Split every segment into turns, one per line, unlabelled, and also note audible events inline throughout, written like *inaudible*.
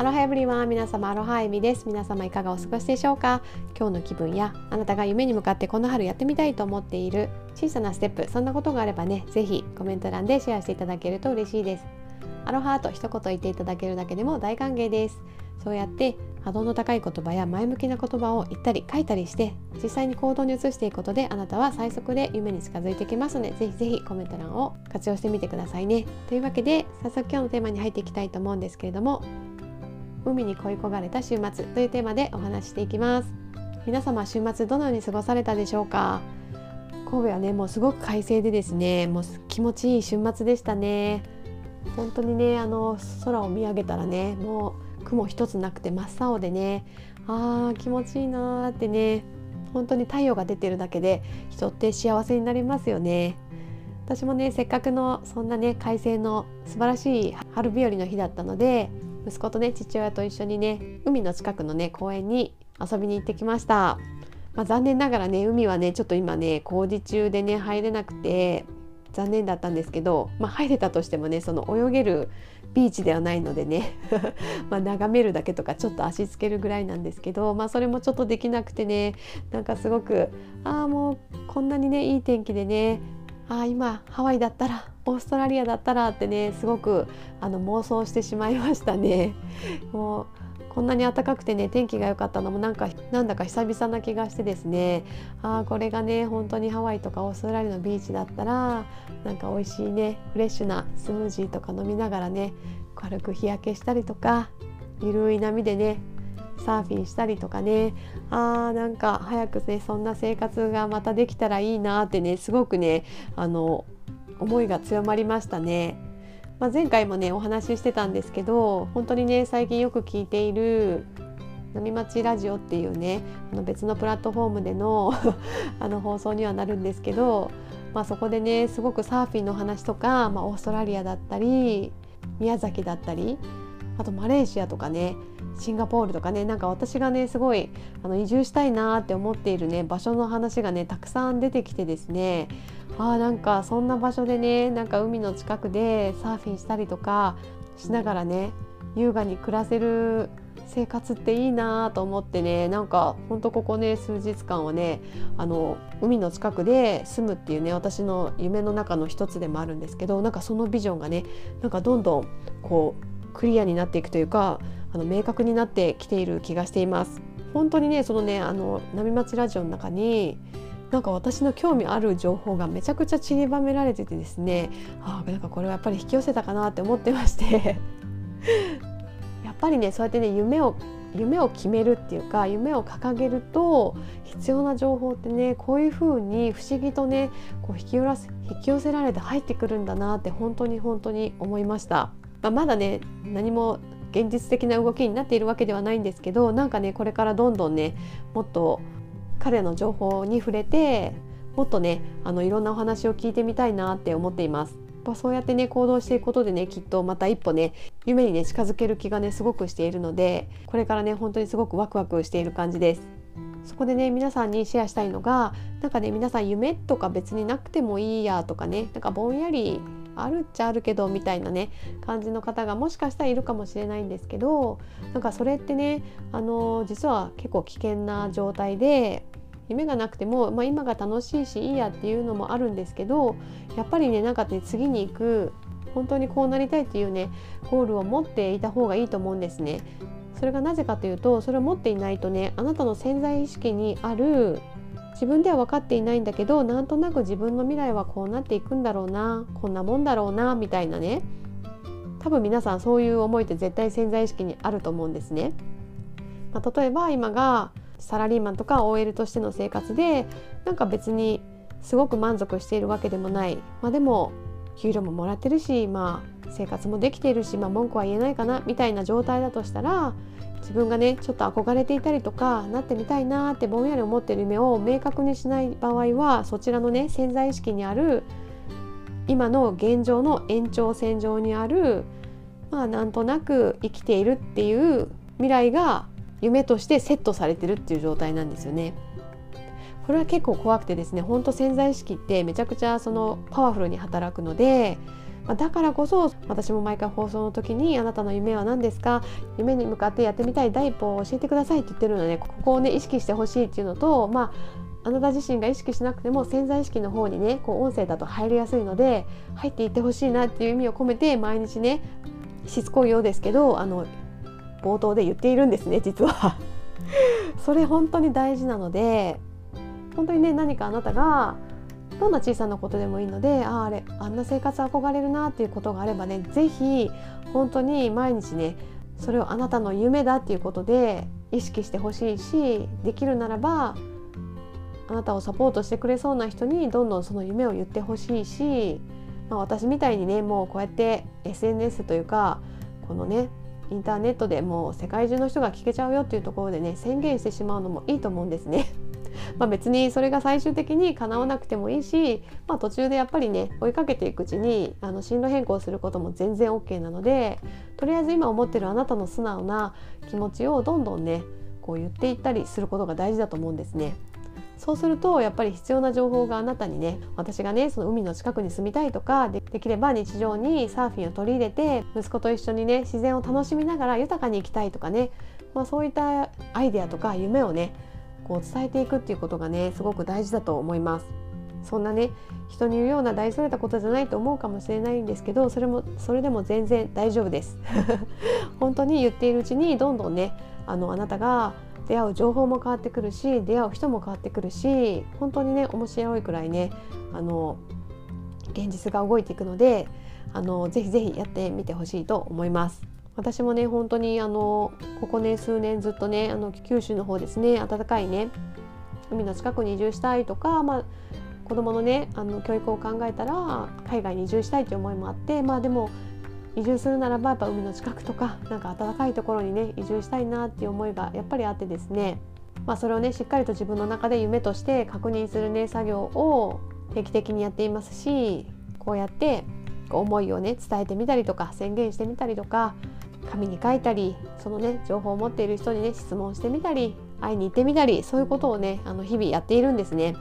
アロハエブリワン皆様アロハエミです。皆様いかがお過ごしでしょうか？今日の気分やあなたが夢に向かってこの春やってみたいと思っている小さなステップそんなことがあればねぜひコメント欄でシェアしていただけると嬉しいです。アロハと一言言っていただけるだけでも大歓迎です。そうやって波動の高い言葉や前向きな言葉を言ったり書いたりして実際に行動に移していくことであなたは最速で夢に近づいてきますのでぜひぜひコメント欄を活用してみてくださいね。というわけで早速今日のテーマに入っていきたいと思うんですけれども海に恋焦がれた週末というテーマでお話していきます。皆様週末どのように過ごされたでしょうか？神戸はねもうすごく快晴でですねもう気持ちいい週末でしたね。本当にねあの空を見上げたらねもう雲一つなくて真っ青でねあー気持ちいいなーってね本当に太陽が出てるだけで人って幸せになりますよね。私もねせっかくのそんなね快晴の素晴らしい春日和の日だったので息子とね父親と一緒にね海の近くのね公園に遊びに行ってきました、まあ、残念ながらね海はねちょっと今ね工事中でね入れなくて残念だったんですけど、まあ、入れたとしてもねその泳げるビーチではないのでね *laughs* ま眺めるだけとかちょっと足つけるぐらいなんですけど、まあ、それもちょっとできなくてねなんかすごくああもうこんなにねいい天気でねあ今ハワイだったらオーストラリアだったらってねすごくあの妄想してしまいましたね。*laughs* もうこんなに暖かくてね天気が良かったのもなんかなんだか久々な気がしてですねあこれがね本当にハワイとかオーストラリアのビーチだったらなんか美味しいねフレッシュなスムージーとか飲みながらね軽く日焼けしたりとかゆるい波でねサーフィンしたりとかねあーなんか早くねそんな生活がまたできたらいいなってねすごくねあの思いが強まりましたね。まあ、前回もねお話ししてたんですけど本当にね最近よく聞いている波町ラジオっていうねあの別のプラットフォームでの *laughs* あの放送にはなるんですけど、まあ、そこでねすごくサーフィンの話とか、まあ、オーストラリアだったり宮崎だったりあとマレーシアとかねシンガポールとかねなんか私がねすごいあの移住したいなって思っているね場所の話がねたくさん出てきてですね。あーなんかそんな場所でねなんか海の近くでサーフィンしたりとかしながらね優雅に暮らせる生活っていいなと思ってねなんかほんとここね数日間はねあの海の近くで住むっていうね私の夢の中の一つでもあるんですけどなんかそのビジョンがねなんかどんどんこうクリアになっていくというかあの明確になってきている気がしています。本当にねそのねあの波町ラジオの中になんか私の興味ある情報がめちゃくちゃ散りばめられててですねあなんかこれはやっぱり引き寄せたかなって思ってまして *laughs* やっぱりねそうやってね夢を夢を決めるっていうか夢を掲げると必要な情報ってねこういう風に不思議とねこう引き寄らせ引き寄せられて入ってくるんだなって本当に本当に思いました。まあ、まだね何も現実的な動きになっているわけではないんですけどなんかねこれからどんどんねもっと彼の情報に触れてもっとねあのいろんなお話を聞いてみたいなって思っています。そうやってね行動していくことでねきっとまた一歩ね夢にね近づける気がねすごくしているのでこれからね本当にすごくワクワクしている感じです。そこでね皆さんにシェアしたいのがなんかね皆さん夢とか別になくてもいいやとかねなんかぼんやりあるっちゃあるけどみたいなね感じの方がもしかしたらいるかもしれないんですけどなんかそれってねあの実は結構危険な状態で夢がなくても、まあ、今が楽しいしいいやっていうのもあるんですけどやっぱりねなんかね次に行く本当にこうなりたいっていうねゴールを持っていた方がいいと思うんですね。それがなぜかというとそれを持っていないとねあなたの潜在意識にある自分では分かっていないんだけどなんとなく自分の未来はこうなっていくんだろうなこんなもんだろうなみたいなね多分皆さんそういう思いって絶対潜在意識にあると思うんですね。まあ、例えば今がサラリーマンとか OL としての生活でなんか別にすごく満足しているわけでもない、まあ、でも給料ももらってるし、まあ、生活もできているし、まあ、文句は言えないかなみたいな状態だとしたら自分がねちょっと憧れていたりとかなってみたいなってぼんやり思ってる夢を明確にしない場合はそちらのね潜在意識にある今の現状の延長線上にあるまあなんとなく生きているっていう未来が夢としてセットされてるっていう状態なんですよね。これは結構怖くてですねほんと潜在意識ってめちゃくちゃそのパワフルに働くのでだからこそ私も毎回放送の時に「あなたの夢は何ですか？夢に向かってやってみたい第一歩を教えてください」って言ってるので、ね、ここをね意識してほしいっていうのとまああなた自身が意識しなくても潜在意識の方にねこう音声だと入りやすいので入っていってほしいなっていう意味を込めて毎日ねしつこいようですけどあの冒頭で言っているんですね実は。それ本当に大事なので本当にね何かあなたがどんな小さなことでもいいのでああれあんな生活憧れるなっていうことがあればね是非本当に毎日ねそれをあなたの夢だっていうことで意識してほしいしできるならばあなたをサポートしてくれそうな人にどんどんその夢を言ってほしいし、まあ、私みたいにねもうこうやって SNS というかこのねインターネットでもう世界中の人が聞けちゃうよっていうところでね宣言してしまうのもいいと思うんですね。まあ、別にそれが最終的に叶わなくてもいいし、まあ、途中でやっぱりね追いかけていくうちにあの進路変更することも全然 OK なのでとりあえず今思ってるあなたの素直な気持ちをどんどんねこう言っていったりすることが大事だと思うんですね。そうするとやっぱり必要な情報があなたにね私がねその海の近くに住みたいとかできれば日常にサーフィンを取り入れて息子と一緒にね自然を楽しみながら豊かに生きたいとかね、まあ、そういったアイデアとか夢をねこう伝えていくっていうことがねすごく大事だと思います。そんなね人に言うような大それたことじゃないと思うかもしれないんですけどそれもそれでも全然大丈夫です *laughs* 本当に言っているうちにどんどんねあのあなたが出会う情報も変わってくるし出会う人も変わってくるし本当にね面白いくらいねあの現実が動いていくのであのぜひぜひやってみてほしいと思います。私もね本当にあのここね数年ずっとねあの九州の方ですね暖かいね海の近くに移住したいとか、まあ、子どものねあの教育を考えたら海外に移住したいという思いもあってまあでも移住するならばやっぱ海の近くとかなんか暖かいところにね移住したいなっていう思いがやっぱりあってですね、まあ、それをねしっかりと自分の中で夢として確認するね作業を定期的にやっていますしこうやって思いをね伝えてみたりとか宣言してみたりとか紙に書いたりそのね情報を持っている人にね質問してみたり会いに行ってみたりそういうことをねあの日々やっているんですね。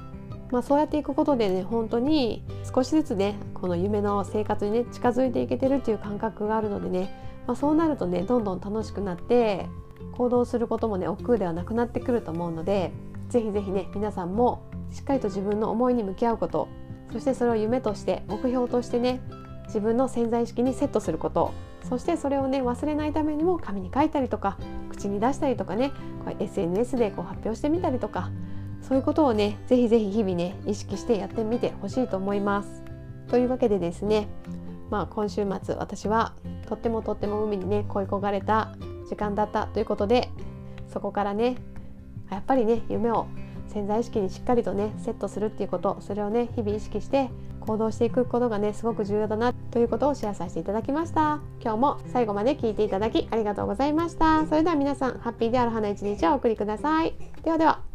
まあ、そうやっていくことでね本当に少しずつねこの夢の生活にね近づいていけてるっていう感覚があるのでね、まあ、そうなるとねどんどん楽しくなって行動することもね億劫ではなくなってくると思うので是非是非ね皆さんもしっかりと自分の思いに向き合うことそしてそれを夢として目標としてね自分の潜在意識にセットすることそしてそれをね忘れないためにも紙に書いたりとか口に出したりとかねこう SNS でこう発表してみたりとかそういうことをねぜひぜひ日々ね意識してやってみてほしいと思います。というわけでですねまあ今週末私はとってもとっても海にね恋焦がれた時間だったということでそこからねやっぱりね夢を潜在意識にしっかりとねセットするっていうことそれをね日々意識して行動していくことがねすごく重要だなということをシェアさせていただきました。今日も最後まで聞いていただきありがとうございました。それでは皆さんハッピーである花一日をお送りください。ではでは。